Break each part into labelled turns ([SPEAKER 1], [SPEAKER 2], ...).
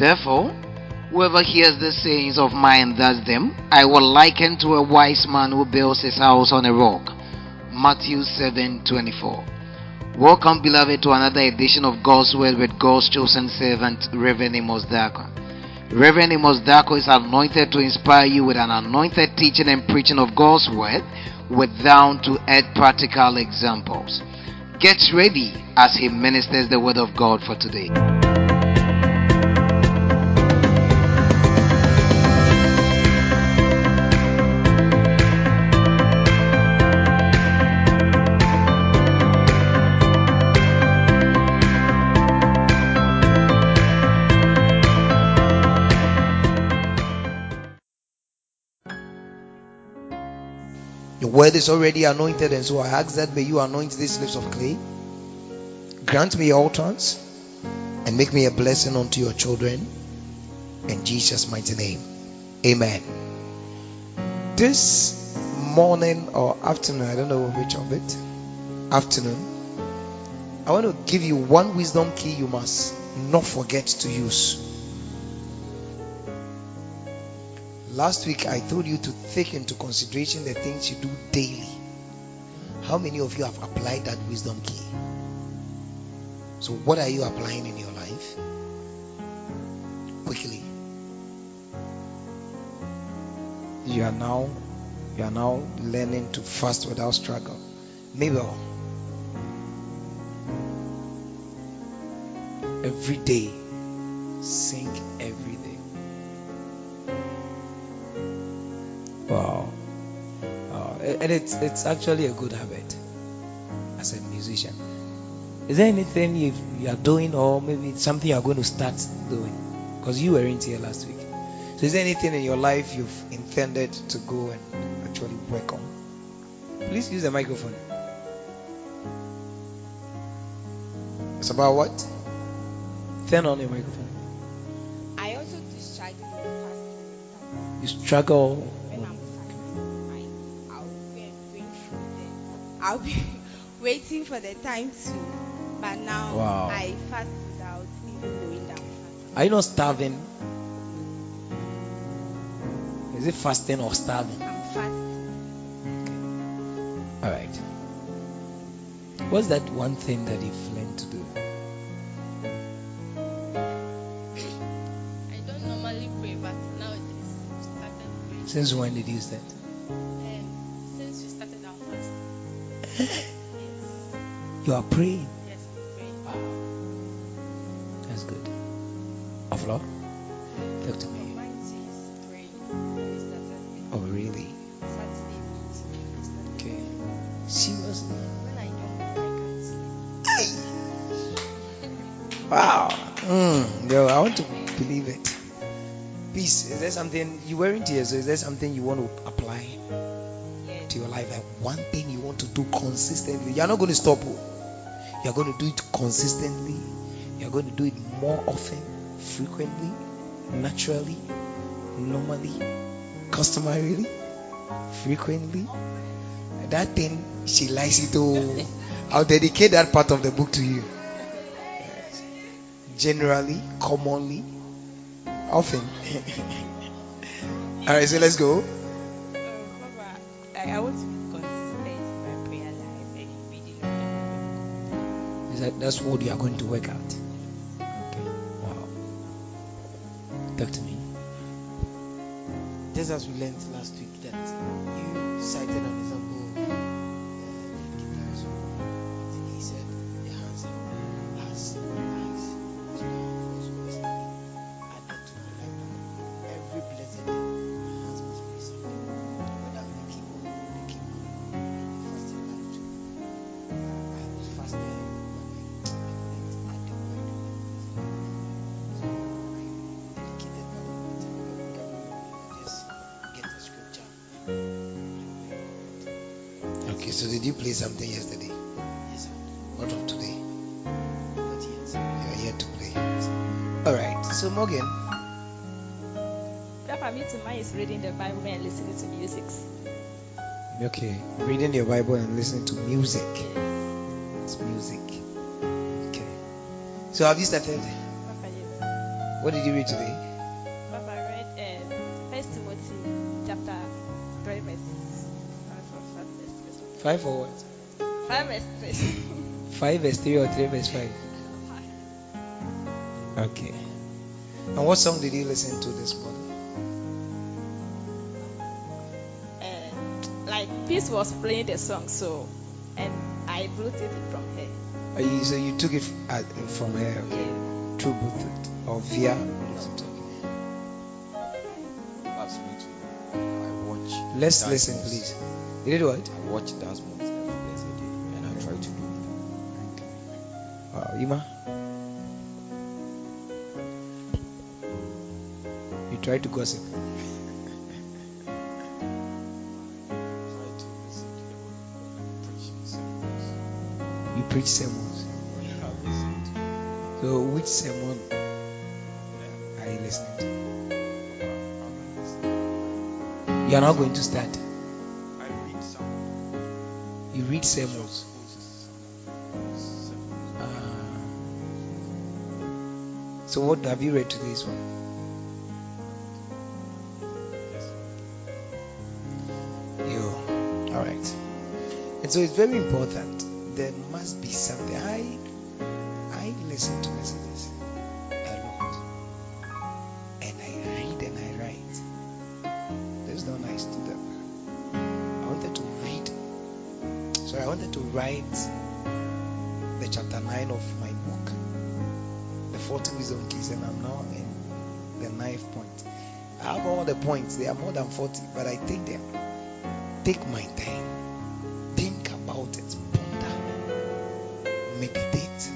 [SPEAKER 1] Therefore, whoever hears the sayings of mine does them, I will liken to a wise man who builds his house on a rock. Matthew 7 24. Welcome, beloved, to another edition of God's Word with God's chosen servant, Reverend Amos Darko. Reverend Amos Darko is anointed to inspire you with an anointed teaching and preaching of God's Word with down to earth practical examples. Get ready as he ministers the Word of God for today.
[SPEAKER 2] Word is already anointed, and so I ask that may you anoint these lips of clay. Grant me utterance and make me a blessing unto your children. In Jesus' mighty name. Amen. This morning or afternoon, I don't know which of it, afternoon, I want to give you one wisdom key you must not forget to use. Last week, I told you to take into consideration the things you do daily. How many of you have applied that wisdom key? So, what are you applying in your life? Quickly. You are now you are now learning to fast without struggle. Mabel. Oh, every day. Sing every day. Wow. Uh, and it's it's actually a good habit as a musician. Is there anything you you are doing, or maybe it's something you are going to start doing? Because you weren't here last week. So, is there anything in your life you've intended to go and actually work on? Please use the microphone. It's about what? Turn on your microphone.
[SPEAKER 3] I also do struggle.
[SPEAKER 2] You struggle.
[SPEAKER 3] I'll be waiting for the time to, but now
[SPEAKER 2] Wow.
[SPEAKER 3] I fast without even knowing that I'm.
[SPEAKER 2] Are you not starving? Is it fasting or starving?
[SPEAKER 3] I'm fasting.
[SPEAKER 2] All right. What's that one thing that you've learned to do?
[SPEAKER 4] I don't normally pray, but nowadays we started praying.
[SPEAKER 2] Since when did you start? You are praying.
[SPEAKER 4] yes.
[SPEAKER 2] Wow. That's good. Aflo? Talk to me.
[SPEAKER 5] Mine says praying. We started with
[SPEAKER 2] Oh, really?
[SPEAKER 5] Saturday meeting. We started
[SPEAKER 2] Okay. Seriously?
[SPEAKER 5] When I don't I.
[SPEAKER 2] Wow. Mm, girl, I want to believe it. Peace. Is there something you weren't here? So is there something you want to apply to your life? Like one thing you want to do consistently. You're not going to stop. oh. You're going to do it consistently. You're going to do it more often, frequently, naturally, normally, customarily, frequently. That thing, she likes it. Oh, I'll dedicate that part of the book to you. Generally, commonly, often. All right, so let's go.
[SPEAKER 5] Um, Papa, I, I want to
[SPEAKER 2] that's what you are going to work out? Okay. Wow. Talk to me.
[SPEAKER 6] Just as we learned last week that you cited an something
[SPEAKER 2] yesterday?
[SPEAKER 6] Yes, sir.
[SPEAKER 2] What of today?
[SPEAKER 6] Not yet.
[SPEAKER 2] You are here to play. All right. So Morgan,
[SPEAKER 7] Papa, me too. Mine is reading the Bible and listening to music.
[SPEAKER 2] okay, reading your Bible and listening to music. It's music. Okay. So have you started?
[SPEAKER 7] Papa, yes.
[SPEAKER 2] What did you read today?
[SPEAKER 7] Papa read um, First Timothy chapter three verse five or five
[SPEAKER 2] Five or what?
[SPEAKER 7] Three. Five verse three.
[SPEAKER 2] Five verse three or three verse five? Okay. And what song did you listen to this morning?
[SPEAKER 7] uh, like Peace was playing the song, so and I brought it from her.
[SPEAKER 2] Uh, you, so you took it from her, okay?
[SPEAKER 7] Yeah.
[SPEAKER 2] Through Bluetooth or via Bluetooth.
[SPEAKER 6] That's me too. I watch.
[SPEAKER 2] Let's listen,
[SPEAKER 6] moves.
[SPEAKER 2] please. You did what?
[SPEAKER 6] I watch dance
[SPEAKER 2] Ima? You try to gossip. you preach sermons. So, which sermon are you listening to? You are not going to start. You read sermons. So what have you read today's one? You. All right. And so it's very important. More than forty, but I take them. Take my time. Think about it. Ponder. Meditate.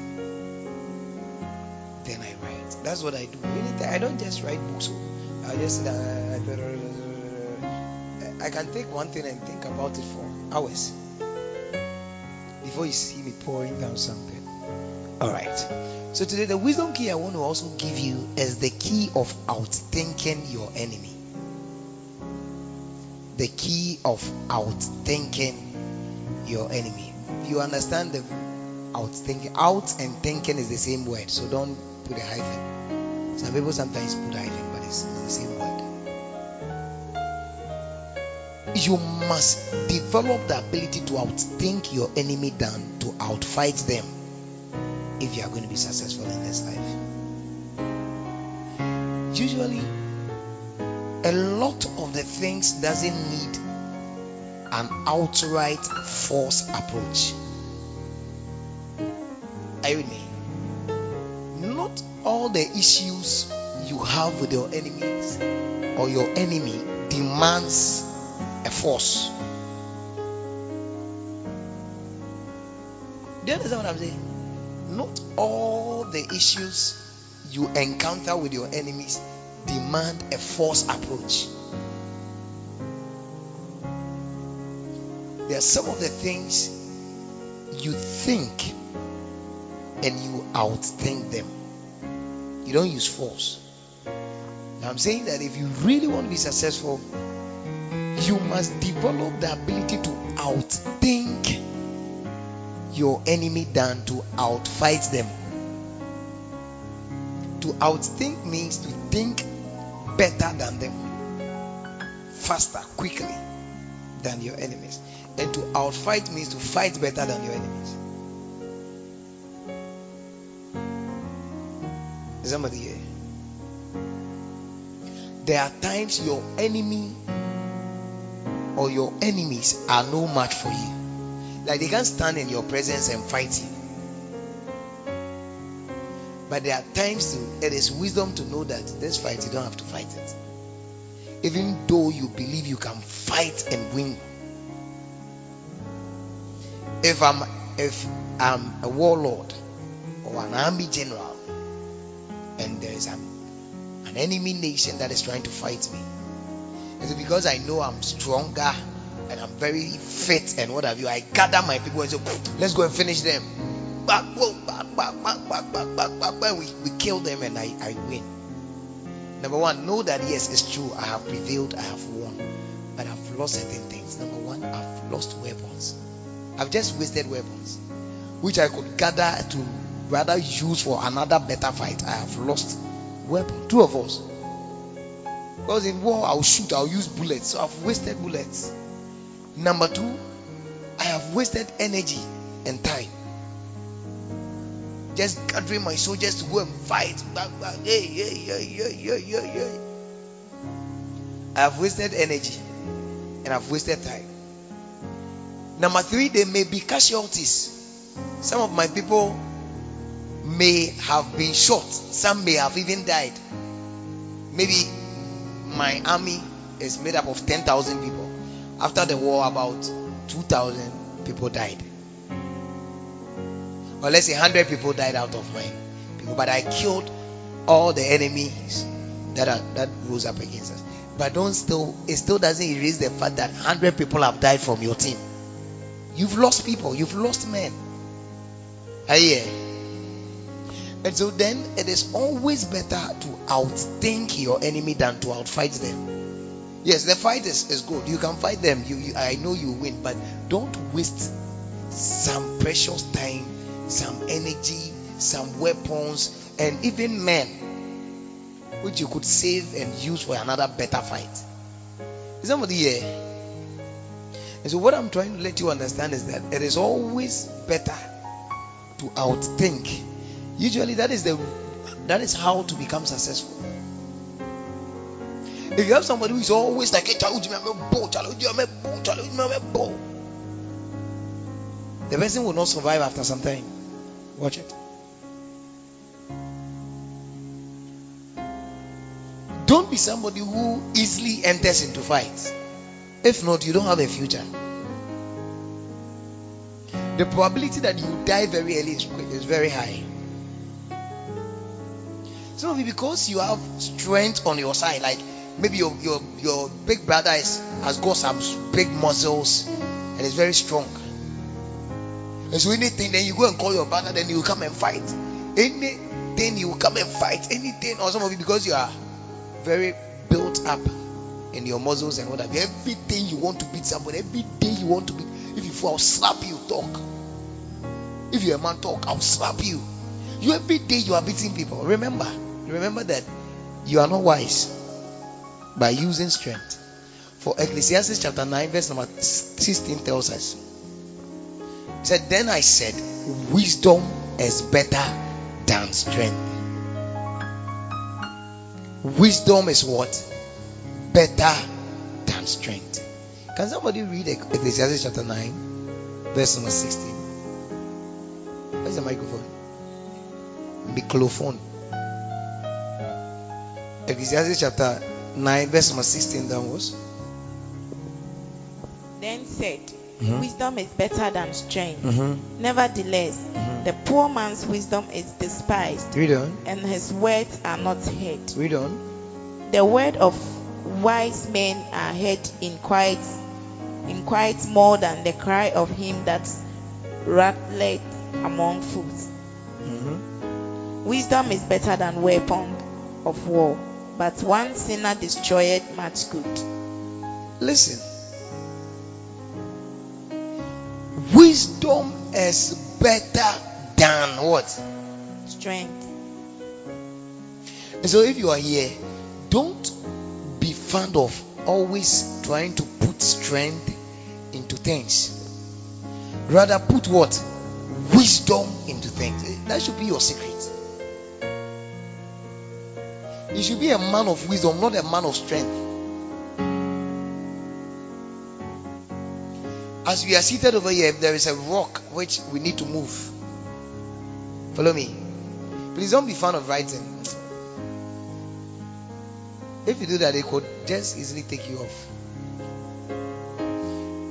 [SPEAKER 2] Then I write. That's what I do. I don't just write books. I just uh, I can take one thing and think about it for hours before you see me pouring down something. All right. So today the wisdom key I want to also give you is the key of outthinking your enemy the key of outthinking your enemy. You understand the outthinking? Out and thinking is the same word, so don't put a hyphen. Some people sometimes put a hyphen, but it's, it's the same word. You must develop the ability to outthink your enemy than to outfight them if you are going to be successful in this life. Usually, a lot of the things doesn't need an outright force approach. Are you me? Not all the issues you have with your enemies or your enemy demands a force. Do you understand what I'm saying? Not all the issues you encounter with your enemies demand a force approach. There are some of the things you think and you outthink them. You don't use force. Now I'm saying that if you really want to be successful, you must develop the ability to outthink your enemy than to outfight them. To outthink means to think better than them, faster, quickly than your enemies. And to outfight means to fight better than your enemies. Is somebody here? There are times your enemy or your enemies are no match for you. Like they can't stand in your presence and fight you. But there are times it is wisdom to know that this fight you don't have to fight it. Even though you believe you can fight and win. If I'm if I'm a warlord or an army general and there is an, an enemy nation that is trying to fight me, it's because I know I'm stronger and I'm very fit and what have you. I gather my people and say, let's go and finish them. Back, whoa, back, back, back, back, back, back. We, we kill them and I, I win. Number one, know that yes, it's true. I have prevailed, I have won, but I've lost certain things. Number one, I've lost weapons. I've just wasted weapons, which I could gather to rather use for another better fight. I have lost weapon. Two of us. Because in war, I'll shoot, I'll use bullets. So I've wasted bullets. Number two, I have wasted energy and time. Just gathering my soldiers to go and fight. Hey, hey, hey, hey, hey, hey, hey. I have wasted energy and I've wasted time. Number three, there may be casualties. Some of my people may have been shot, some may have even died. Maybe my army is made up of 10,000 people. After the war, about 2,000 people died. Or let's say 100 people died out of my people, but I killed all the enemies that are, that rose up against us. But don't still it still doesn't erase the fact that 100 people have died from your team. You've lost people, you've lost men. You? And so then it is always better to outthink your enemy than to outfight them. Yes, the fight is, is good. You can fight them. You, you I know you win, but don't waste some precious time, some energy, some weapons, and even men which you could save and use for another better fight. Is somebody here? And so what I'm trying to let you understand is that it is always better to outthink Usually that is the that is how to become successful. If you have somebody who is always like child, the person will not survive after some time. Watch it. Don't be somebody who easily enters into fights. If not, you don't have a future. The probability that you die very early is, is very high. Some of you, because you have strength on your side, like maybe your your your big brother is, has got some big muscles and is very strong. So anything, then you go and call your brother, then you come and fight. Anything you come and fight, anything, or some of you because you are very built up in your muscles and whatever. Everything you want to beat somebody, every day you want to beat. If you fall, I'll slap you, talk. If you're a man, talk, I'll slap you. You every day you are beating people. Remember, remember that you are not wise by using strength. For Ecclesiastes chapter 9, verse number 16 tells us. Said, Then I said, Wisdom is better than strength. Wisdom is what? Better than strength. Can somebody read Ecclesiastes chapter 9, verse number 16? Where's the microphone? Microphone. Ecclesiastes chapter 9, verse number 16 downwards.
[SPEAKER 5] Then said,
[SPEAKER 2] Mhm.
[SPEAKER 5] Wisdom is better than strength.
[SPEAKER 2] Mm-hmm.
[SPEAKER 5] Nevertheless,
[SPEAKER 2] Mhm.
[SPEAKER 5] the poor man's wisdom is despised,
[SPEAKER 2] Read on.
[SPEAKER 5] and his words are not heard.
[SPEAKER 2] Read on.
[SPEAKER 5] The word of wise men are heard in quiet, in quiet more than the cry of him that rattleth among fools.
[SPEAKER 2] Mm-hmm.
[SPEAKER 5] Wisdom is better than weapon of war, but one sinner destroyeth much good.
[SPEAKER 2] Listen. Wisdom is better than what?
[SPEAKER 5] Strength.
[SPEAKER 2] And so if you are here, don't be fond of always trying to put strength into things. Rather put what? Wisdom into things. Eh, that should be your secret. You should be a man of wisdom, not a man of strength. As we are seated over here, if there is a rock which we need to move, follow me. Please don't be fond of writing. If you do that, it could just easily take you off.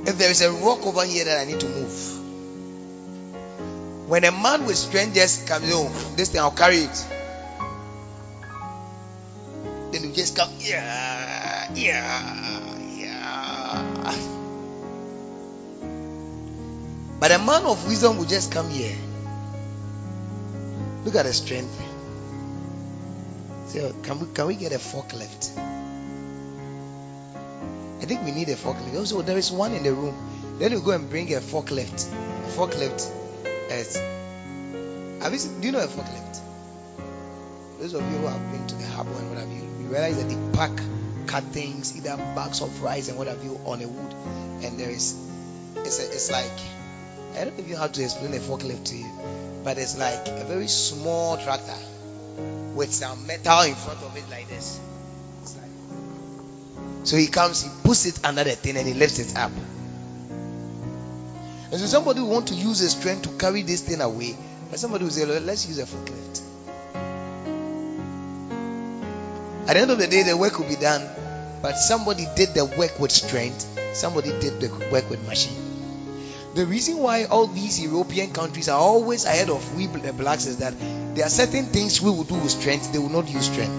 [SPEAKER 2] If there is a rock over here that I need to move, when a man with strength just comes, oh, this thing I'll carry it. Then you just come, yeah, yeah, yeah. But a man of wisdom will just come here. Look at the strength. So oh, can we can we get a forklift? I think we need a forklift. Also, there is one in the room. Then you go and bring a forklift. A forklift is. Have you do you know a forklift? those of you who have been to the harbor and what have you, you realize that they pack cut things, either bags of rice and what have you, on a wood, and there is, it's a, it's like, I don't know if you have to explain a forklift to you, but it's like a very small tractor with some metal in front of it like this. Like, so he comes, he puts it under the thing and he lifts it up. And so somebody will want to use his strength to carry this thing away, but somebody will say, let's use a forklift. At the end of the day, the work will be done, but somebody did the work with strength, somebody did the work with machine. The reason why all these European countries are always ahead of we the uh, blacks is that there are certain things we will do with strength, they will not use strength.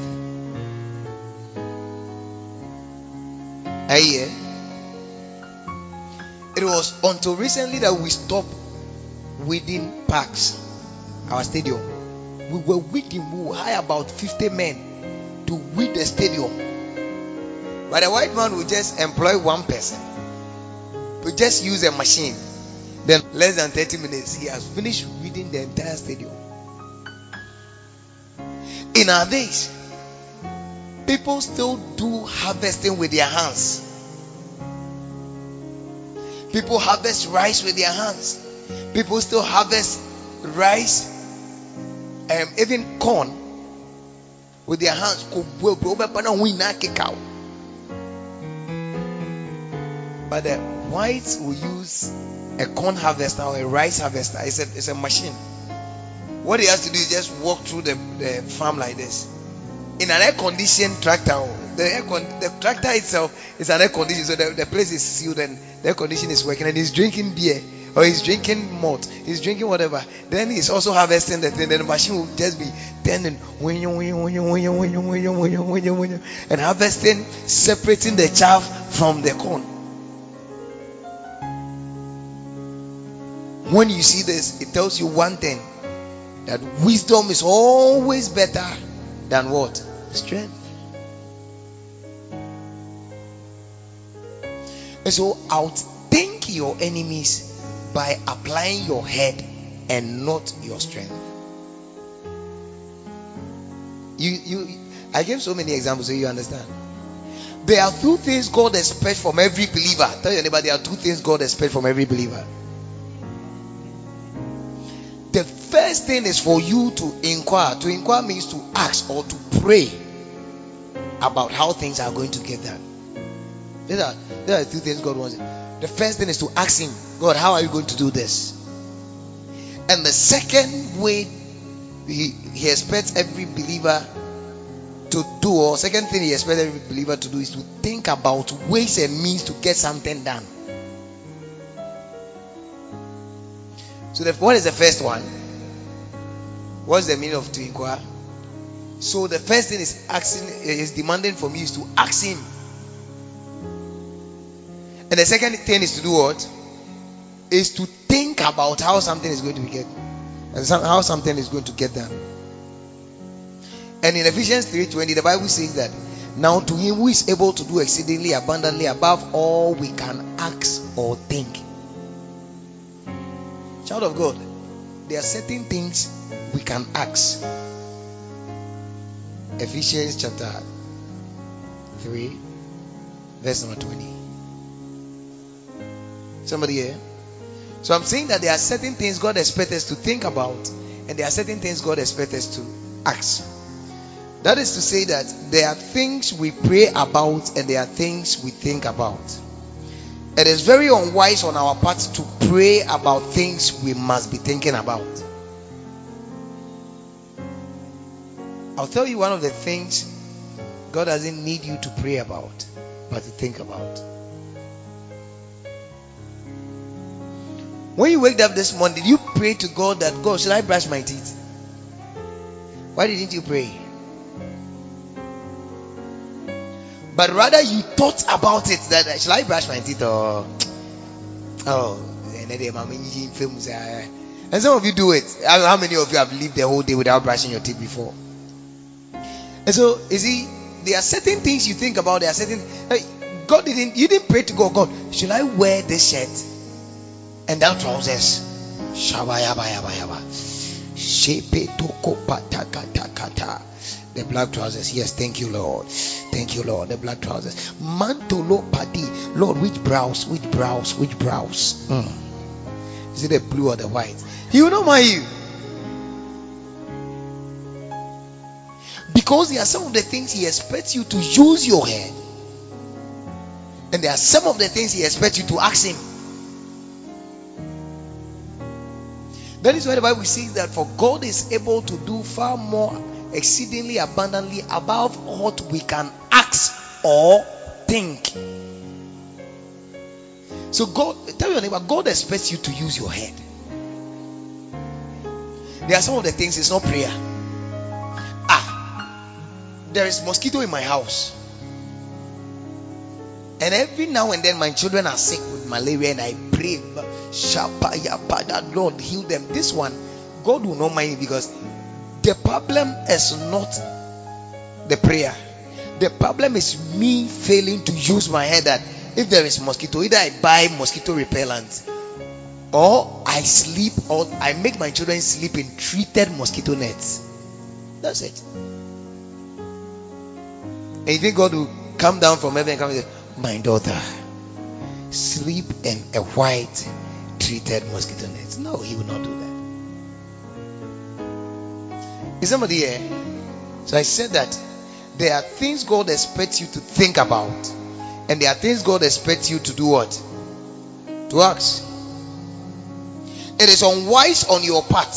[SPEAKER 2] Hey, eh? it was until recently that we stopped weeding parks, our stadium. We were weeding, we hire about 50 men to weed the stadium. But the white man will just employ one person, we just use a machine then, less than 30 minutes, he has finished reading the entire stadium. In our days, people still do harvesting with their hands. People harvest rice with their hands. People still harvest rice and um, even corn with their hands. But the whites will use a corn harvester or a rice harvester. It's a, it's a machine. What he has to do is just walk through the, the farm like this. In an air conditioned tractor, the, con- the tractor itself is an air conditioned, so the, the place is sealed and the air condition is working, and he's drinking beer or he's drinking malt, he's drinking whatever. Then he's also harvesting the thing. Then the machine will just be turning and harvesting, separating the chaff from the corn. When you see this, it tells you one thing that wisdom is always better than what? Strength. And so outthink your enemies by applying your head and not your strength. You you I gave so many examples so you understand. There are two things God expects from every believer. Tell your neighbor there are two things God expects from every believer. The first thing is for you to inquire. To inquire means to ask or to pray about how things are going to get done. These are, there are two things God wants. The first thing is to ask Him, God, how are you going to do this? And the second way He, he expects every believer to do, or second thing He expects every believer to do, is to think about ways and means to get something done. So, the, what is the first one? What's the meaning of to inquire? So, the first thing is asking, is demanding from you is to ask Him. And the second thing is to do what? Is to think about how something is going to be get, and how something is going to get done. And in Ephesians 3:20, the Bible says that now to him who is able to do exceedingly abundantly above all we can ask or think. Child of God, there are certain things we can ask. Ephesians chapter 3, verse number 20. Somebody here? So I'm saying that there are certain things God expects us to think about, and there are certain things God expects us to ask. That is to say that there are things we pray about, and there are things we think about. It is very unwise on our part to pray about things we must be thinking about. I'll tell you one of the things God doesn't need you to pray about, but to think about. When you wake up this morning, did you pray to God that God, should I brush my teeth? Why didn't you pray? But rather you thought about it that shall I brush my teeth or oh and uh, some of you do it. How many of you have lived the whole day without brushing your teeth before? And so you see, there are certain things you think about, there are certain God didn't you didn't pray to God, God, should I wear this shirt and that trousers? Shabayaba yaba yaba. Shepe toko patakata kata. The black trousers. Yes, thank you, Lord. Thank you, Lord. The black trousers. Mantolo padi. Lord, which brows? Which brows? Which brows? Mm. Is it the blue or the white? Will not mind you. Because there are some of the things he expects you to use your head. And there are some of the things he expects you to ask him. That is why the Bible says that for God is able to do far more exceedingly abundantly above what we can ask or think. So God, tell your neighbor, God expects you to use your head. There are some of the things it's not prayer. Ah, there is mosquito in my house. And every now and then my children are sick with malaria and I pray, Lord heal them. This one, God will not mind because the problem is not the prayer. The problem is me failing to use my head that if there is mosquito, either I buy mosquito repellent or I sleep or I make my children sleep in treated mosquito nets. That's it. And you think God will come down from heaven and come and say, My daughter, sleep in a white treated mosquito net. No, he will not do that. Is somebody here? So I said that there are things God expects you to think about, and there are things God expects you to do what? To ask. It is unwise on your part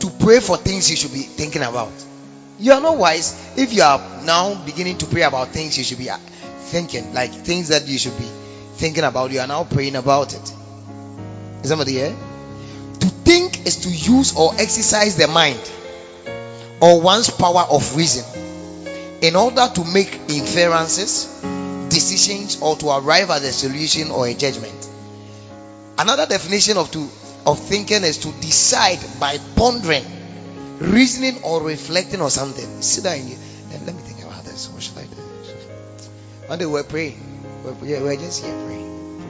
[SPEAKER 2] to pray for things you should be thinking about. You are not wise if you are now beginning to pray about things you should be thinking, like things that you should be thinking about. You are now praying about it. Is somebody here? To think is to use or exercise the mind or one's power of reason in order to make inferences, decisions, or to arrive at a solution or a judgment. Another definition of to of thinking is to decide by pondering, reasoning, or reflecting on something. Sit down here let me think about this. What should I do? One day we're praying. We're, yeah, we're just here praying.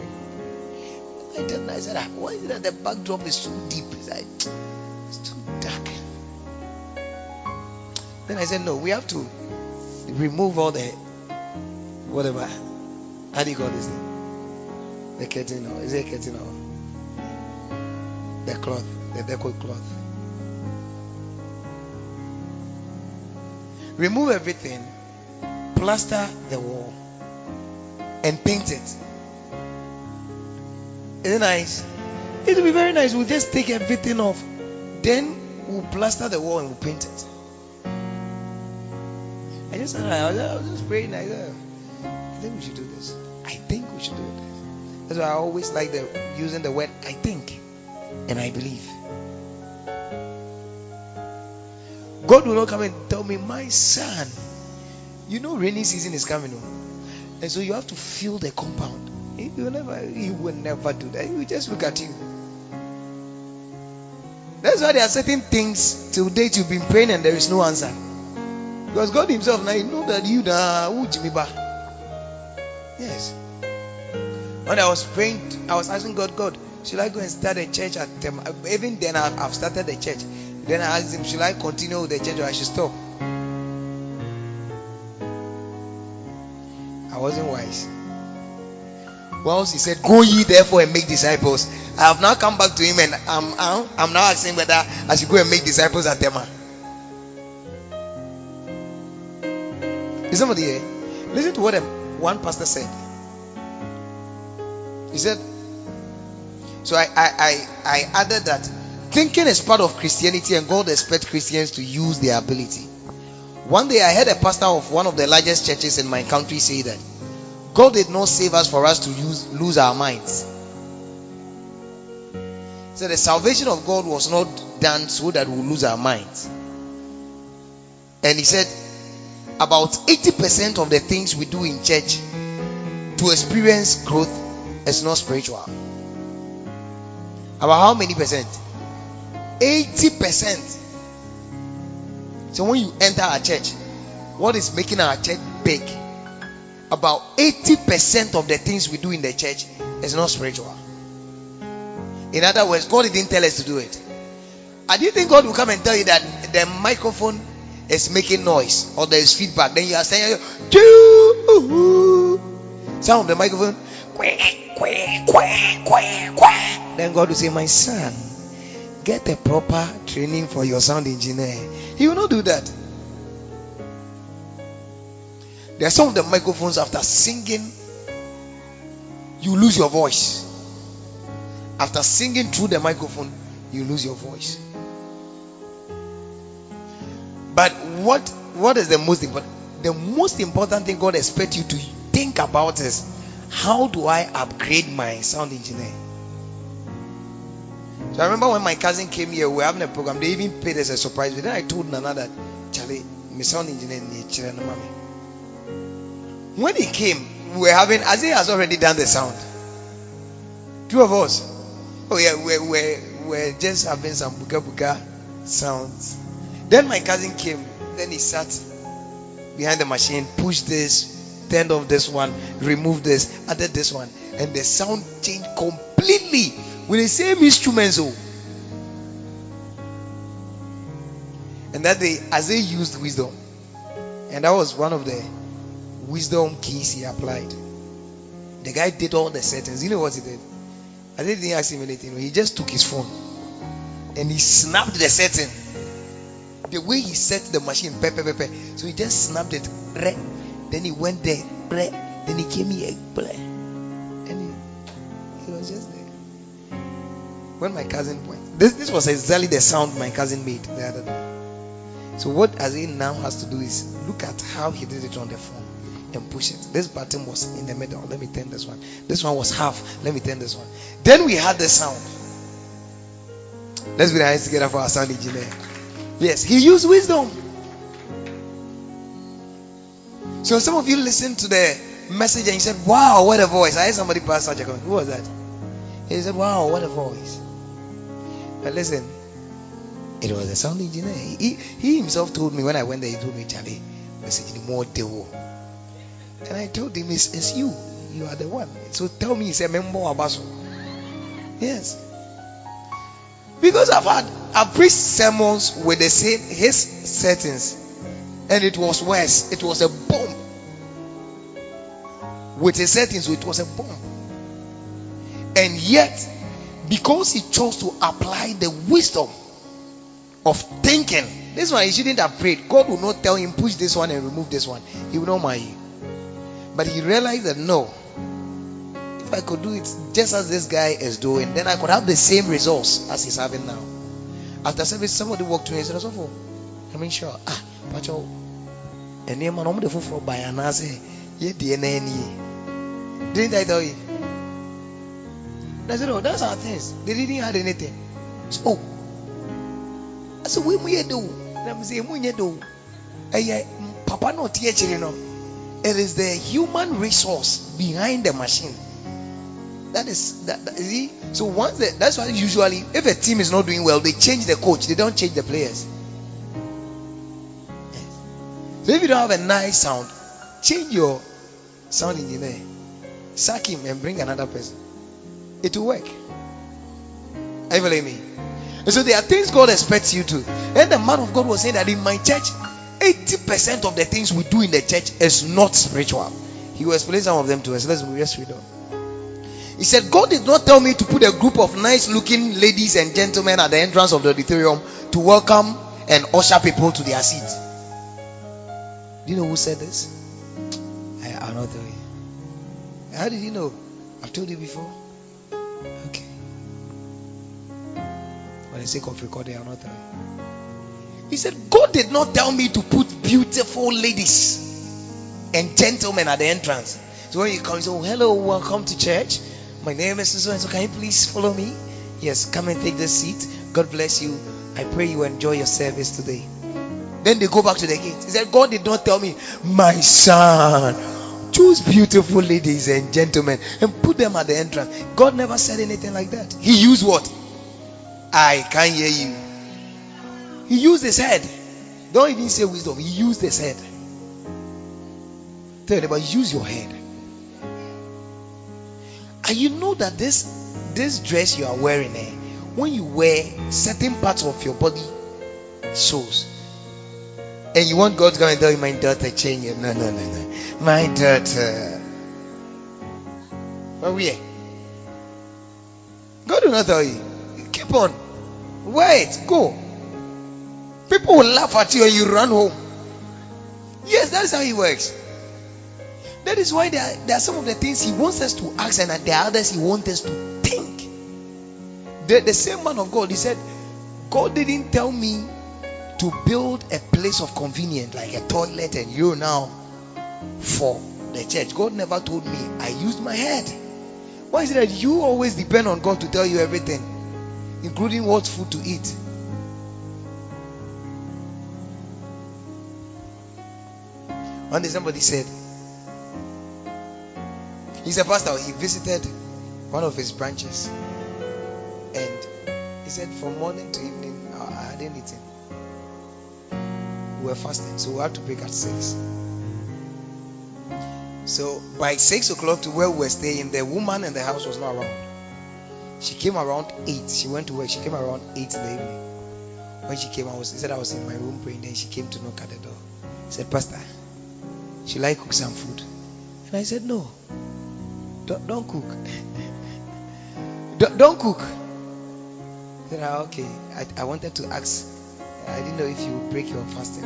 [SPEAKER 2] praying. I, told, I said, why is it that the backdrop is so deep? It's, like, Then I said, no, we have to remove all the whatever. How do you call this thing? The curtain or is it a curtain or the cloth, the deco cloth. Remove everything, plaster the wall, and paint it. Is it nice? It will be very nice. We'll just take everything off. Then we'll plaster the wall and we'll paint it. I just I was, just praying. I I think we should do this. I think we should do this. That's why I always like the using the word I think and I believe. God will not come and tell me, my son, you know rainy season is coming on. And so you have to fill the compound. He will never he will never do that. He will just look at you. That's why there are certain things till date you've been praying and there is no answer. Because God Himself now He know that you da Yes. When I was praying, I was asking God, God, should I go and start a church at them? Even then, I've started the church. Then I asked him, should I continue with the church or I should stop? I wasn't wise. Once he said, Go ye therefore and make disciples. I have now come back to him and I'm, I'm, I'm now asking whether I should go and make disciples at Tema. Ah. Is somebody here? Listen to what one pastor said. He said, So I, I, I, I added that thinking is part of Christianity and God expects Christians to use their ability. One day I heard a pastor of one of the largest churches in my country say that God did not save us for us to use, lose our minds. So the salvation of God was not done so that we lose our minds. And he said, about 80% of the things we do in church to experience growth is not spiritual. About how many percent? 80%. So when you enter our church, what is making our church big? About 80% of the things we do in the church is not spiritual. In other words, God didn't tell us to do it. I didn't think God will come and tell you that the microphone is making noise or there is feedback, then you are saying, of the microphone, then God will say, My son, get a proper training for your sound engineer. He will not do that. There are some of the microphones after singing, you lose your voice. After singing through the microphone, you lose your voice. What what is the most important? The most important thing God expects you to think about is how do I upgrade my sound engineer? So I remember when my cousin came here, we were having a program. They even paid us a surprise. But then I told Nana that Charlie, my sound engineer nature mommy. When he came, we were having Isaiah has already done the sound. Two of us. Oh yeah, we were, we're, we're just having some buka buka sounds. Then my cousin came. Then he sat behind the machine, pushed this, turned off this one, removed this, added this one, and the sound changed completely with the same instruments. Oh. And that day, as they used wisdom, and that was one of the wisdom keys he applied. The guy did all the settings. You know what he did? I didn't ask him anything. He just took his phone and he snapped the setting. The way he set the machine, pepe, pepe. So he just snapped it. Then he went there. Then he came here. And he, he was just there. When my cousin went, this, this was exactly the sound my cousin made the other day. So what Azin now has to do is look at how he did it on the phone and push it. This button was in the middle. Let me turn this one. This one was half. Let me turn this one. Then we had the sound. Let's be nice together for our sound engineer. Yes, he used wisdom. So some of you listened to the message and you said, Wow, what a voice. I heard somebody pass such a comment. Who was that? He said, Wow, what a voice. But listen, it was a sound engineer. He, he himself told me when I went there, he told me, Charlie, message more devil. And I told him, it's, it's you. You are the one. So tell me, a member of Abaso. Yes. Because I've had, I've preached sermons with the same, his settings. And it was worse. It was a bomb. With his settings, it was a bomb. And yet, because he chose to apply the wisdom of thinking, this one he shouldn't have prayed. God will not tell him, push this one and remove this one. He will not mind. But he realized that no, if I could do it just as this guy is doing, then I could have the same results as he's having now. After service, somebody walked to me and said, "So I mean, sure, ah, but you, and I'm the fool for by an answer. Ye DNA. Didn't I tell you? I said, oh, that's our things. They didn't have anything. So, oh, I said, we we do. Let me say, we do. Hey, Papa, not here, you know. It is the human resource behind the machine. That is that, that see. So once the, that's why usually if a team is not doing well, they change the coach. They don't change the players. Yes. So if you don't have a nice sound, change your sound engineer, sack him and bring another person. It will work. Are you following me? And so there are things God expects you to. And the man of God was saying that in my church, 80% of the things we do in the church is not spiritual. He will explain some of them to us. Let's just read on. He said, God did not tell me to put a group of nice looking ladies and gentlemen at the entrance of the auditorium to welcome and usher people to their seats. Do you know who said this? I, I'll not tell you. How did you know? I've told you before. Okay. For the sake of recording, I'll not tell you. He said, God did not tell me to put beautiful ladies and gentlemen at the entrance. So when you come, you say, oh, hello, welcome to church. My name is so and so. Can you please follow me? Yes, come and take the seat. God bless you. I pray you enjoy your service today. Then they go back to the gate. He said, God did not tell me, my son, choose beautiful ladies and gentlemen and put them at the entrance. God never said anything like that. He used what? I can't hear you. He used his head. Don't even say wisdom. He used his head. Tell neighbor, use your head. And you know that this this dress you are wearing, eh, when you wear certain parts of your body shows. And you want God to come and tell you, my daughter, change it. No, no, no, no. My daughter. Where we are? God will not tell you. Keep on. Wait. Go. People will laugh at you and you run home. Yes, that's how he works. That is why there are, there are some of the things he wants us to ask, and there are others he wants us to think. The, the same man of God, he said, God didn't tell me to build a place of convenience like a toilet and you now for the church. God never told me. I used my head. Why is it that you always depend on God to tell you everything, including what food to eat? One day somebody said, He's a pastor. He visited one of his branches. And he said, From morning to evening, I, hadn't eaten. We were fasting, so we had to break at 6. So by 6 o'clock to where we were staying, the woman in the house was not around. She came around 8. She went to work. She came around 8 in the evening. When she came, I was, he said I was in my room praying. Then she came to knock at the door. He said, Pastor, should I cook some food? And I said, No. Don't, don't cook. don't, don't cook. I ah, okay. I, I wanted to ask. I didn't know if you would break your fasting.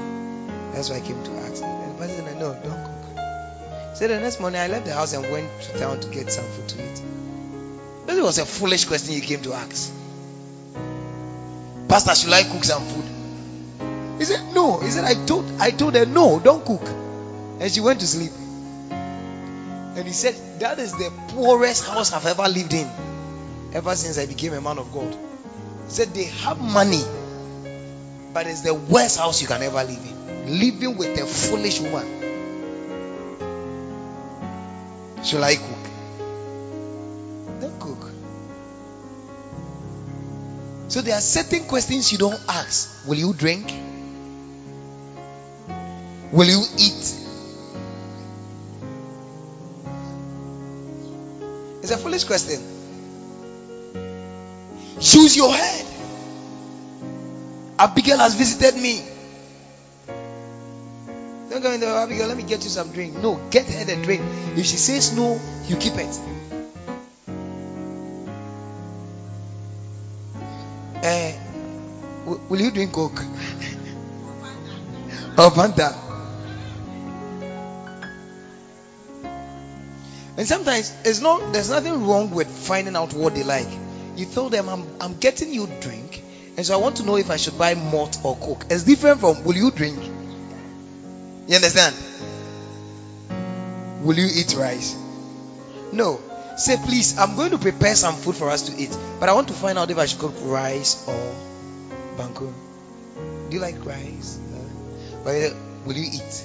[SPEAKER 2] That's why I came to ask. And the person said, No, don't cook. So the next morning I left the house and went to town to get some food to eat. This was a foolish question you came to ask. Pastor, should I cook some food? He said, No. He said, I told I told her, no, don't cook. And she went to sleep. And he said, That is the poorest house I've ever lived in. Ever since I became a man of God. He said, They have money, but it's the worst house you can ever live in. Living with a foolish woman. Shall I cook? Don't cook. So there are certain questions you don't ask. Will you drink? Will you eat? It's a foolish question. Use your head. Abigail has visited me. Don't go in there, Abigail. Let me get you some drink. No, get her the drink. If she says no, you keep it. Uh, will you drink Coke? or Fanta? And sometimes it's not there's nothing wrong with finding out what they like. You tell them I'm I'm getting you drink, and so I want to know if I should buy malt or coke. It's different from will you drink? You understand? Will you eat rice? No. Say please, I'm going to prepare some food for us to eat, but I want to find out if I should cook rice or banku. Do you like rice? No. But uh, will you eat?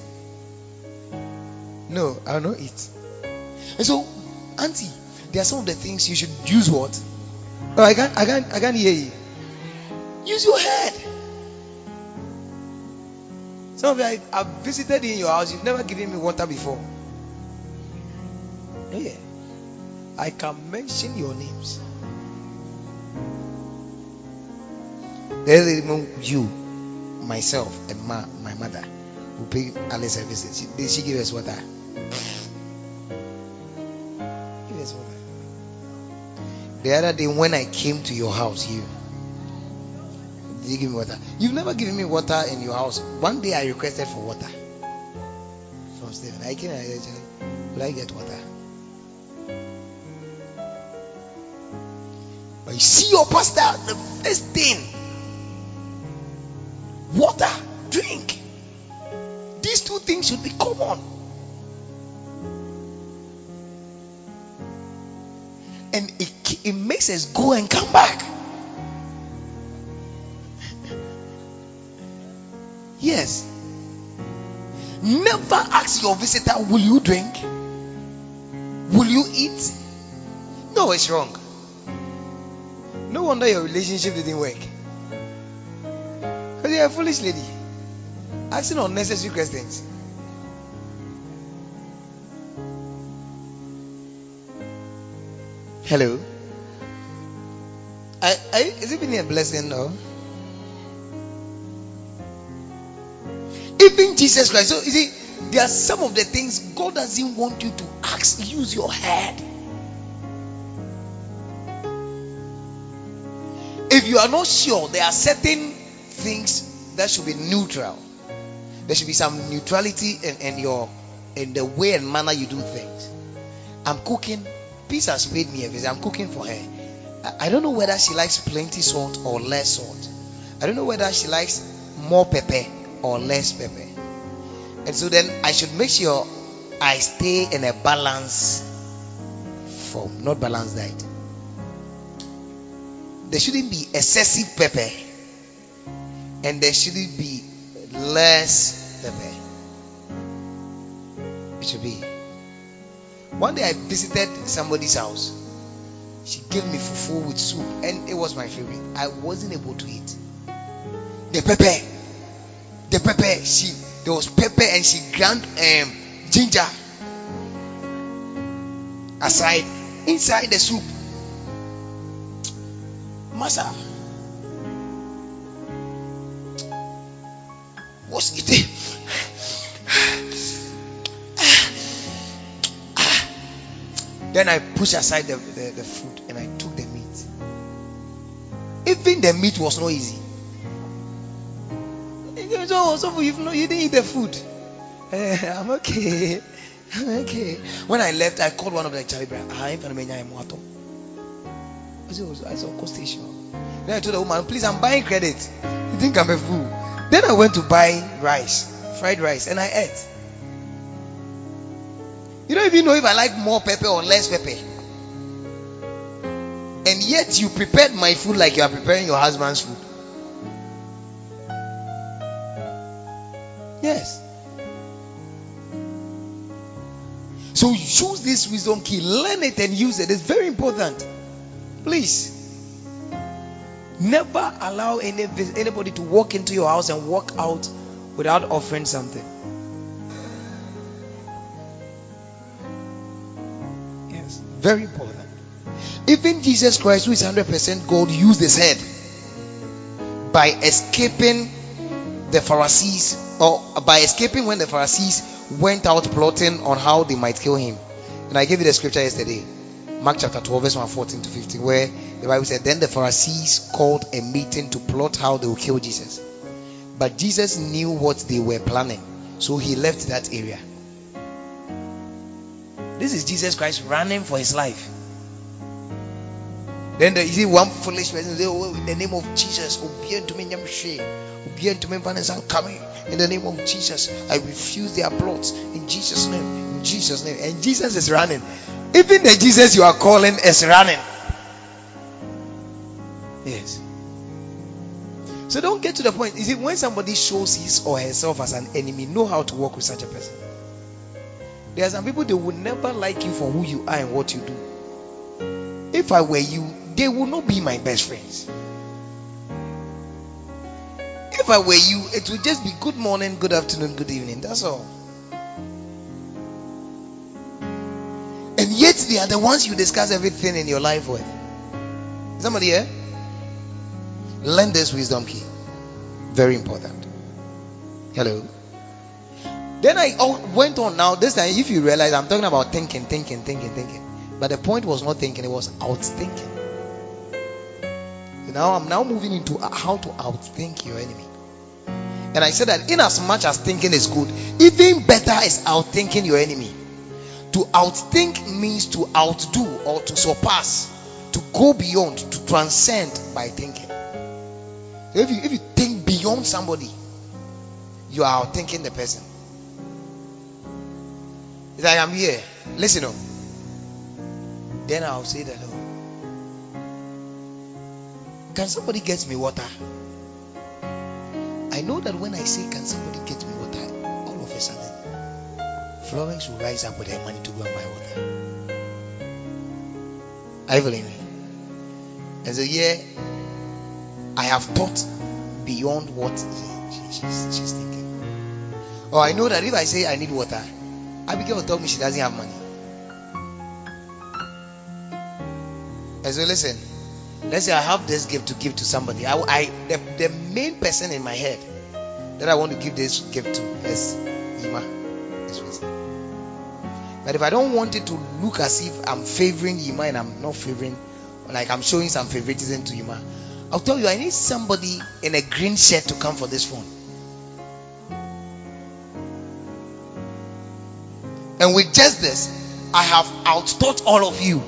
[SPEAKER 2] No, I will not eat. And so, Auntie, there are some of the things you should use what? Oh, I can't, I can't, I can't hear you. Use your head. Some of you, I, have visited in your house. You've never given me water before. Oh, yeah, I can mention your names. Even you, myself, and ma, my mother who pay Alice visit. She, did she give us water? The other day when I came to your house here, did you give me water? You've never given me water in your house. One day I requested for water from Stephen. I came and I said, Will I get water? But you see your pastor, the first thing water, drink. These two things should be common. Us go and come back. yes. Never ask your visitor, Will you drink? Will you eat? No, it's wrong. No wonder your relationship didn't work. Because you're a foolish lady. Asking unnecessary questions. Hello. I, I, is it been a blessing? No. Even Jesus Christ. So you see, there are some of the things God doesn't want you to ask. Use your head. If you are not sure, there are certain things that should be neutral. There should be some neutrality in, in your in the way and manner you do things. I'm cooking. Peace has made me a visit. I'm cooking for her. I, don't know whether she likes plenty salt or less salt. I don't know whether she likes more pepper or less pepper. And so then I should make sure I stay in a balance form, not balanced diet. There shouldn't be excessive pepper, and there shouldn't be less pepper. It should be. One day I visited somebody's house. She gave me fufu with soup, and it was my favorite. I wasn't able to eat the pepper. The pepper. She there was pepper, and she ground um, ginger aside inside the soup. Massa what's eating. Then I pushed aside the, the, the food and I took the meat. Even the meat was not easy. So, so you, you didn't eat the food. Eh, I'm okay. I'm okay. When I left, I called one of the Charlie Brown. I'm going to I said, I saw cost station. Then I told the woman, please, I'm buying credit. You think I'm a fool? Then I went to buy rice, fried rice, and I ate. You don't even know if I like more pepper or less pepper. And yet you prepared my food like you are preparing your husband's food. Yes. So use this wisdom key, learn it and use it. It's very important. Please. Never allow any, anybody to walk into your house and walk out without offering something. Very important. Even Jesus Christ, who is 100% God, used his head by escaping the Pharisees, or by escaping when the Pharisees went out plotting on how they might kill him. And I gave you the scripture yesterday. Mark chapter 12, verse 1 14 to 15, where the Bible said, Then the Pharisees called a meeting to plot how they would kill Jesus. But Jesus knew what they were planning, so he left that area. This is Jesus Christ running for his life. Then there, see one foolish person say, Oh, in the name of Jesus, obey unto me, I'm obey unto me, but coming. In the name of Jesus, I refuse their plots. In Jesus' name, in Jesus' name. And Jesus is running. Even the Jesus you are calling is running. Yes. So don't get to the point. You see, when somebody shows his or herself as an enemy, know how to work with such a person. There are some people they will never like you for who you are and what you do. If I were you, they will not be my best friends. If I were you, it would just be good morning, good afternoon, good evening. That's all. And yet they are the ones you discuss everything in your life with. Somebody here? Learn this wisdom key. Very important. Hello. Then I went on now. This time, if you realize, I'm talking about thinking, thinking, thinking, thinking. But the point was not thinking, it was outthinking. Now I'm now moving into how to outthink your enemy. And I said that in as much as thinking is good, even better is outthinking your enemy. To outthink means to outdo or to surpass, to go beyond, to transcend by thinking. If you if you think beyond somebody, you are outthinking the person. It's like I'm here. Listen up. Then I'll say that oh, can somebody get me water? I know that when I say, Can somebody get me water? All of a sudden, Florence will rise up with her money to go and buy water. Are you me? And so, yeah, I have thought beyond what she, she's, she's thinking. Oh, I know that if I say I need water, Abigail tell me she doesn't have money. And so, listen, let's say I have this gift to give to somebody. I, I the, the main person in my head that I want to give this gift to is Ima. But if I don't want it to look as if I'm favoring Ima and I'm not favoring, like I'm showing some favoritism to Ima, I'll tell you I need somebody in a green shirt to come for this phone. And with just this, I have outtaught all of you.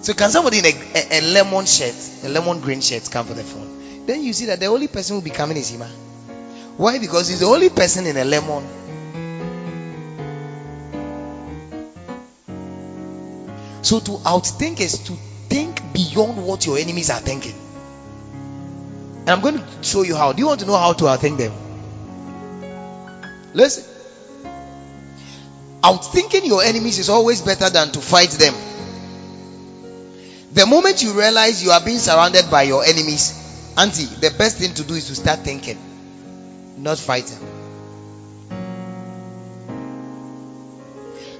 [SPEAKER 2] So can somebody in a, a, a lemon shirt, a lemon green shirt, come for the phone? Then you see that the only person who will be coming is Ima. Why? Because he's the only person in a lemon. So to outthink is to think beyond what your enemies are thinking. And I'm going to show you how. Do you want to know how to outthink them? Listen. Outthinking your enemies is always better than to fight them. The moment you realize you are being surrounded by your enemies, Auntie, the best thing to do is to start thinking, not fighting.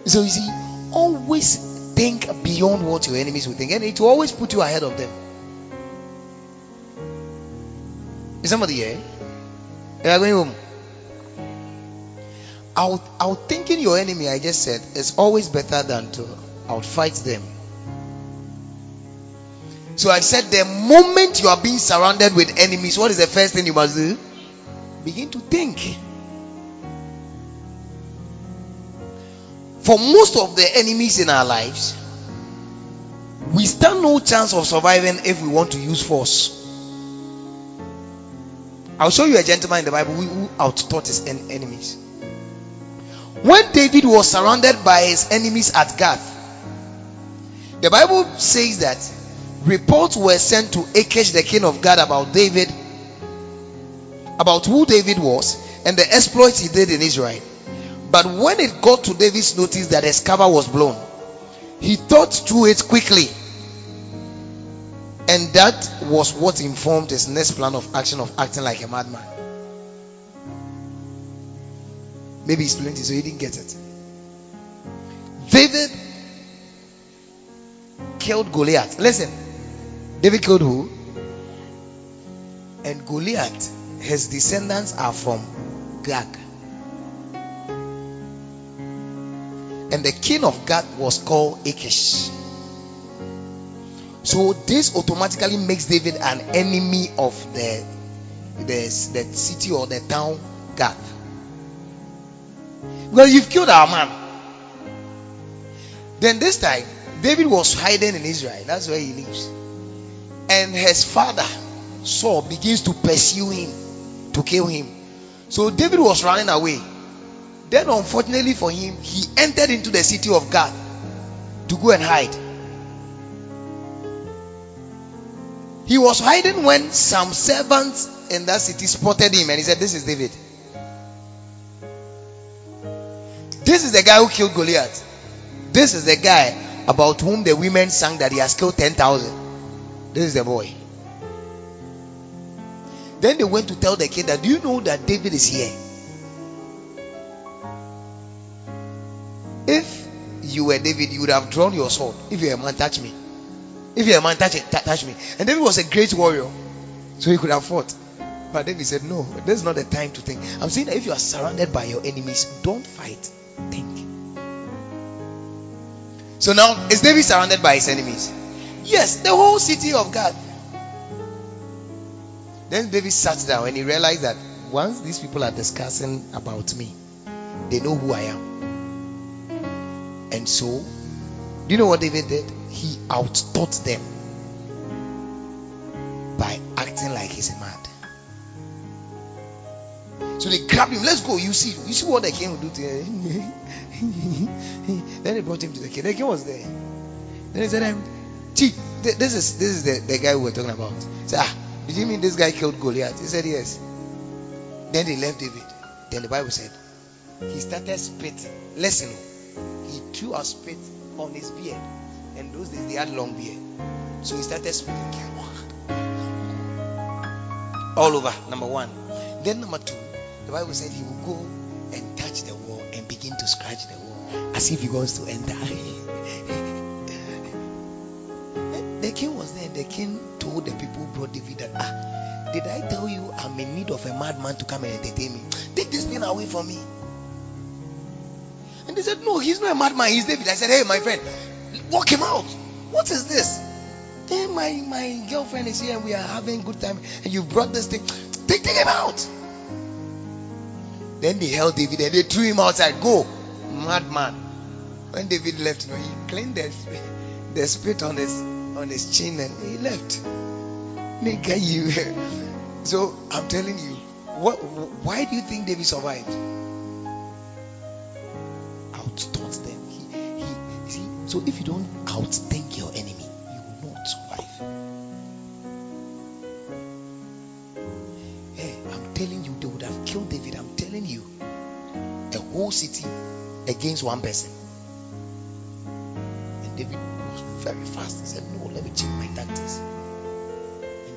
[SPEAKER 2] So you see, always think beyond what your enemies will think, and it will always put you ahead of them. Is somebody here? You are going home. Out, out thinking your enemy, I just said, is always better than to outfight them. So I said, the moment you are being surrounded with enemies, what is the first thing you must do? Begin to think. For most of the enemies in our lives, we stand no chance of surviving if we want to use force. I'll show you a gentleman in the Bible who outtaught his en- enemies. When David was surrounded by his enemies at Gath, the Bible says that reports were sent to Achish, the king of Gath, about David, about who David was, and the exploits he did in Israel. But when it got to David's notice that his cover was blown, he thought through it quickly. And that was what informed his next plan of action of acting like a madman. Maybe he's plenty, so he didn't get it. David killed Goliath. Listen, David killed who? And Goliath, his descendants are from Gath. And the king of Gath was called Achish. So this automatically makes David an enemy of the, the, the city or the town Gath. Well, you've killed our man. Then this time, David was hiding in Israel. That's where he lives. And his father, Saul, begins to pursue him to kill him. So David was running away. Then, unfortunately for him, he entered into the city of God to go and hide. He was hiding when some servants in that city spotted him and he said, This is David. This is the guy who killed Goliath. This is the guy about whom the women sang that he has killed 10,000. This is the boy. Then they went to tell the king that, Do you know that David is here? If you were David, you would have drawn your sword. If you're a man, touch me. If you're a man, touch it, touch me. And David was a great warrior, so he could have fought. But David said, No, this is not the time to think. I'm saying that if you are surrounded by your enemies, don't fight. Think. So now, is David surrounded by his enemies? Yes, the whole city of God. Then David sat down and he realized that once these people are discussing about me, they know who I am. And so, do you know what David did? He outtaught them by acting like he's mad. So they grabbed him. Let's go. You see, you see what the king will do to him. then they brought him to the king. The king was there. Then he said, um, this is this is the, the guy we were talking about. He said, Ah, did you mean this guy killed Goliath? He said, Yes. Then they left David. Then the Bible said, he started spitting. Listen, he threw a spit on his beard. And those days they had long beard. So he started spitting all over. Number one. Then number two, the Bible said he will go and touch the wall and begin to scratch the wall as if he wants to enter. the king was there. The king told the people who brought David that ah, Did I tell you I'm in need of a madman to come and entertain me? Take this thing away from me. And they said, No, he's not a madman, he's David. I said, Hey, my friend, walk him out. What is this? My, my girlfriend is here and we are having good time, and you brought this thing. Take, take him out. Then they held David and they threw him outside. Go, madman. When David left, you know, he cleaned the, the spit on his on his chin and he left. Nigga, you. So I'm telling you, what? Why do you think David survived? Outthought them. He, he. See, so if you don't outthink your enemy, you will not survive. Whole city against one person. And David was very fast. He said, No, let me change my tactics.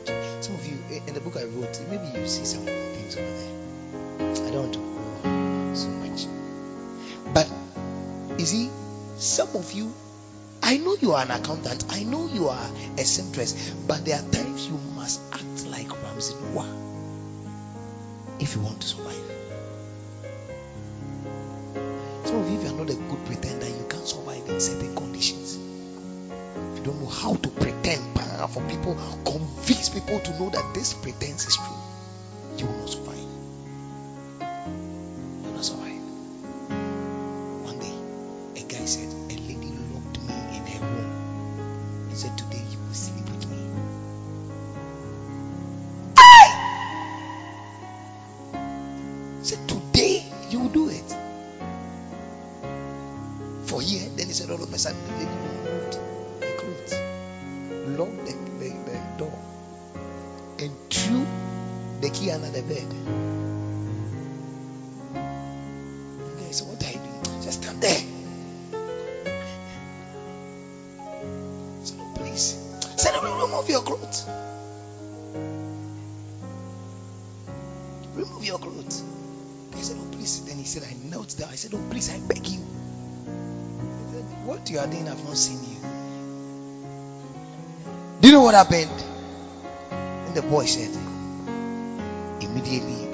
[SPEAKER 2] And some of you, eh, in the book I wrote, maybe you see some things over there. I don't want to go so much. But you see, some of you, I know you are an accountant, I know you are a seamstress, but there are times you must act like Ramsey Nouah if you want to survive. If you are not a good pretender, you can't survive in certain conditions. If you don't know how to pretend for people, convince people to know that this pretense is true, you will not survive. You will not survive. One day, a guy said, A lady locked me in her room and said, Today you will sleep with me. He said, Today you will do it. He said, All of a sudden, the the, the, door, and threw the key under the bed. The guy said, What are you doing? Just stand there. He said, No, please. Said, no, Remove your clothes. Remove your clothes. I said, Oh, please. Then he said, I knelt down. I said, Oh, please, I beg you. What you are doing, I've not seen you. Do you know what happened? And the boy said, Immediately,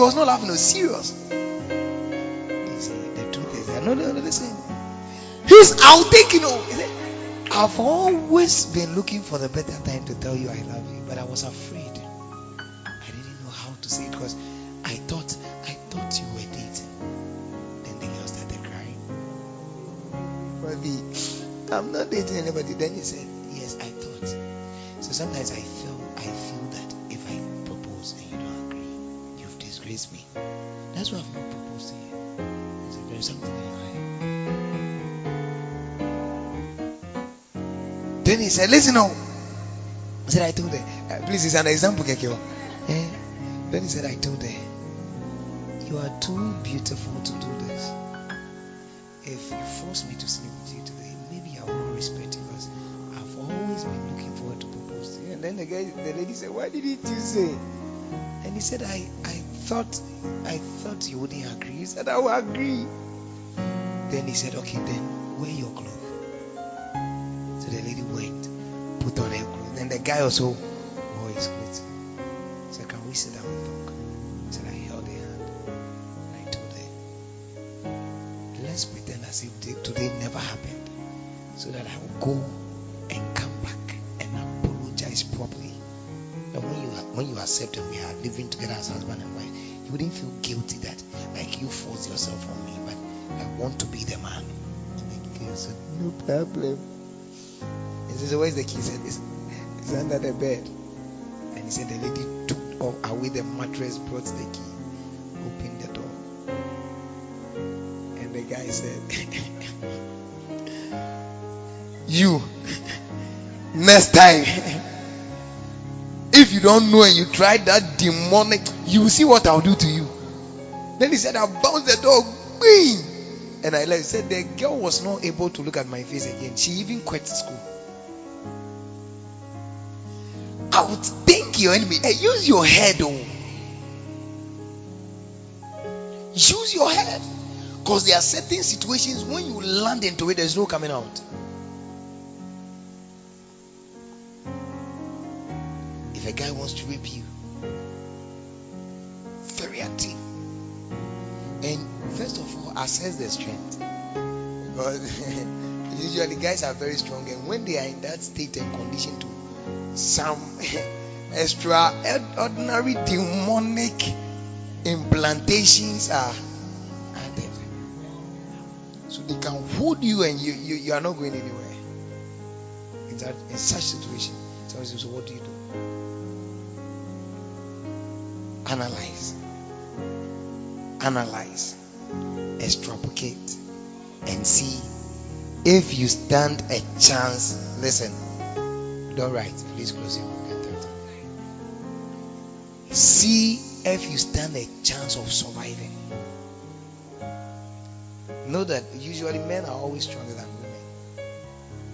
[SPEAKER 2] he was not laughing, was serious. You see, the truth is, no, no, no, listen. He's out. Oh, he said, I've always been looking for the better time to tell you I love you, but I was afraid. I didn't know how to say it because I thought I thought you were dating. Then the girl started crying. Bobby, I'm not dating anybody. Then he said, Yes, I thought. So sometimes I feel I feel Then he said, Listen now. I said, I told her. Uh, please, it's an example. Eh? Then he said, I told her, You are too beautiful to do this. If you force me to sleep with you today, maybe I won't respect you because I've always been looking forward to propose to you. And then the guy, the lady said, Why didn't you say? And he said, I, I thought I thought you wouldn't agree. He said, I will agree. Then he said, Okay, then wear your clothes. So the lady went, put on her clothes. Then the guy also wore his clothes. He said, Can we sit down and talk? He said, I held her hand. And I told her, Let's pretend as if today never happened. So that I will go and come back and apologize properly. And when you when you accept and we are living together as husband and wife, you wouldn't feel guilty that like you forced yourself on me, but I want to be the man. The girl said, No problem. He said, Where's the key? He said, It's, under the bed. And he said, The lady took off away the mattress, brought the key, opened the door. And the guy said, You, next time, if you don't know and you try that demonic, You will see what I'll do to you. Then he said, I bounced the dog. Bing! And I left. Said, The girl was not able to look at my face again. She even quit school. I would think your enemy. Hey, use your head, oh. Use your head. Because there are certain situations when you land into it, there's no coming out. Assess their strength. Because usually guys are very strong, and when they are in that state and condition to some extraordinary demonic implantations are added. So they can hold you and you, you, you are not going anywhere. In that in such situation, So what do you do? Analyze. Analyze. Extrapolate and see if you stand a chance. Listen. Don't write. Please close your book and me. See if you stand a chance of surviving. Know that usually men are always stronger than women.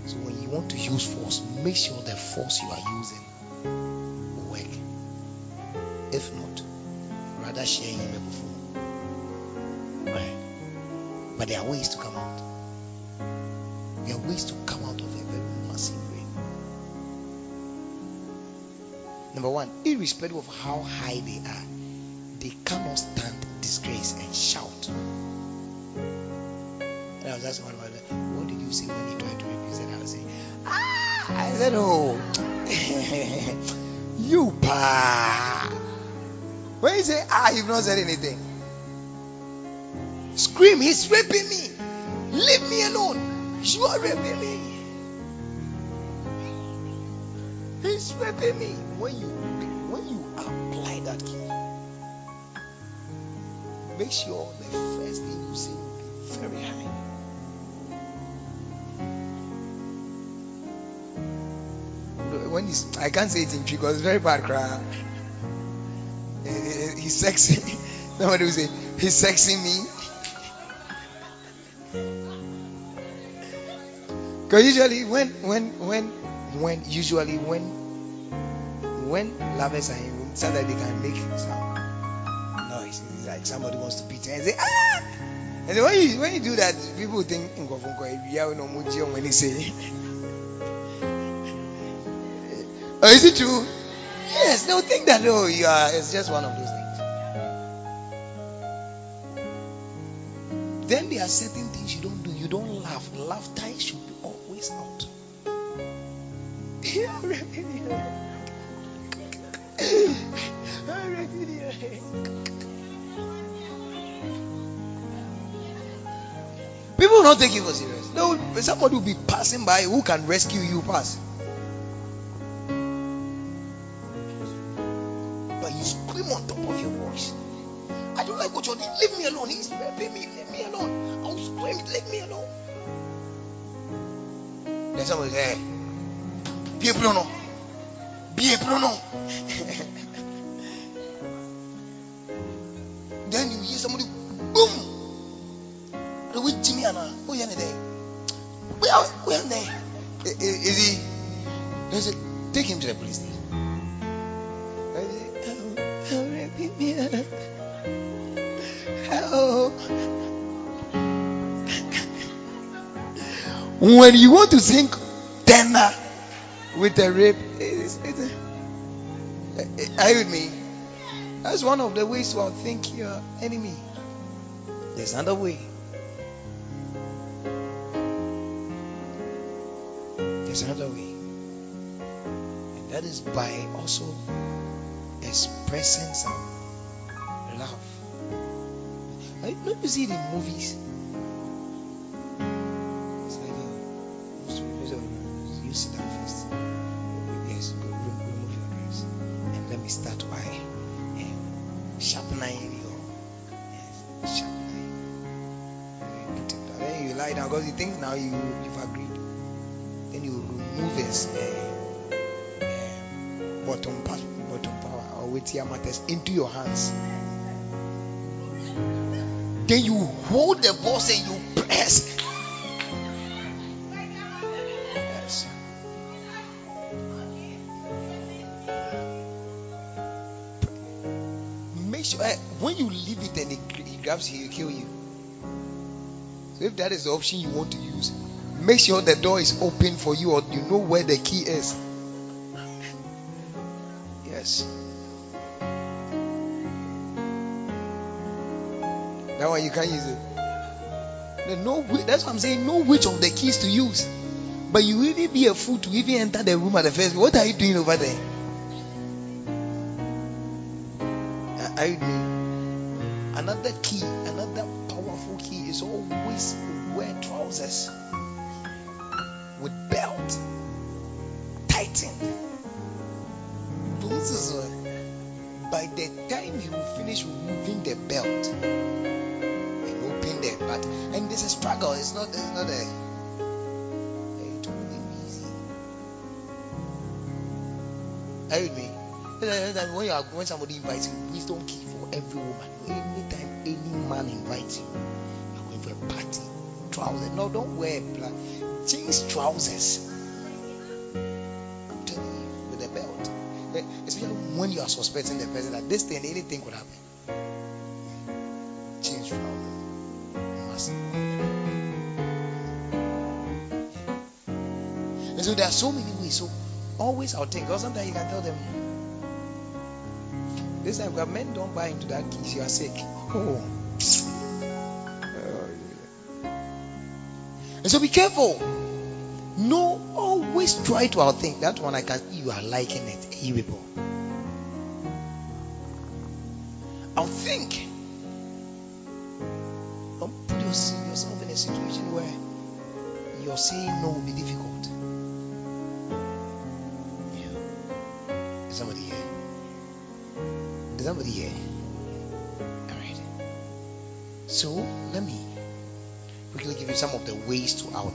[SPEAKER 2] So when you want to use force, make sure the force you are using will work. If not, rather share him before. But there are ways to come out. There are ways to come out of a very massive way. Number one, irrespective of how high they are, they cannot stand disgrace and shout. And I was asking one of what did you say when he tried to? He said, I was saying, ah! I said, oh, you pa. When you say, ah, you've not said anything. Scream, he's raping me. Leave me alone. You are raping me. He's raping me. When you when you apply that key, make sure the first thing you say will be very high. When he's, I can't say it in because it's very bad cry. He's sexy. Somebody will say, he's sexy me. Usually when when when when usually when when lovers are in room, so that they can make some noise. It's like somebody wants to beat you and say ah. And when you when you do that, people think when you say. Oh, is it true? Yes, they'll think that oh you are it's just one of those things. Then there are certain things you don't do. You don't laugh. Laughter should be always out. People will not take you for serious. No, somebody will be passing by who can rescue you pass. But you scream on top of your voice. I don't like what you're doing. Leave me alone. He's raping me. Leave me alone. I'll scream. Leave me alone. Then somebody say, hey, be a prono. Be a prono. then you hear somebody, boom. The way Jimmy Anna, oh yeah, there. Where, where there? Eh, eh, eh, is he? They said, take him to the police station. Oh, raping me. Oh. When you want to sing tenor with a rape, it's, it's are you with me? That's one of the ways to outthink your enemy. There's another way. There's another way. And that is by also expressing some love. I don't you see it in movies? Sit down first. Yes, remove your dress. And let me start by um, sharpening your yes, sharpening. Then you lie down because you think now you you've agreed. Then you remove his uh, uh, bottom part, bottom power or with your matters into your hands. Then you hold the boss and you press. Grabs you, kill you. So if that is the option you want to use, make sure the door is open for you or you know where the key is. Yes. That one you can't use it. No, that's what I'm saying. Know which of the keys to use. But you even be a fool to even enter the room at the first. What are you doing over there? Are you doing? Another key, another powerful key is always wear trousers with belt tightened. This is, uh, by the time you finish removing the belt and open the but and there's a struggle. It's not. It's not a. Anytime When you are when somebody invites you, wisdom key for every woman. Anytime any man invites you, you're going for a party. Trousers. No, don't wear black jeans trousers. I'm telling you, with a belt. Eh, Especially when you are suspecting the person that this thing, anything could happen. Jeans trousers. Must. And so there are so many ways. So always I'll think, sometimes you can tell them, this time God, men don't buy into that kiss, you are sick. Oh. Oh, yeah. And so be careful. No, always try to outthink. That one I can you are liking it. Irritable. Outthink.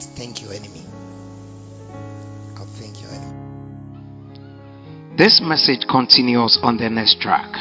[SPEAKER 2] Outthink your enemy. Outthink your enemy.
[SPEAKER 1] This message continues on the next track.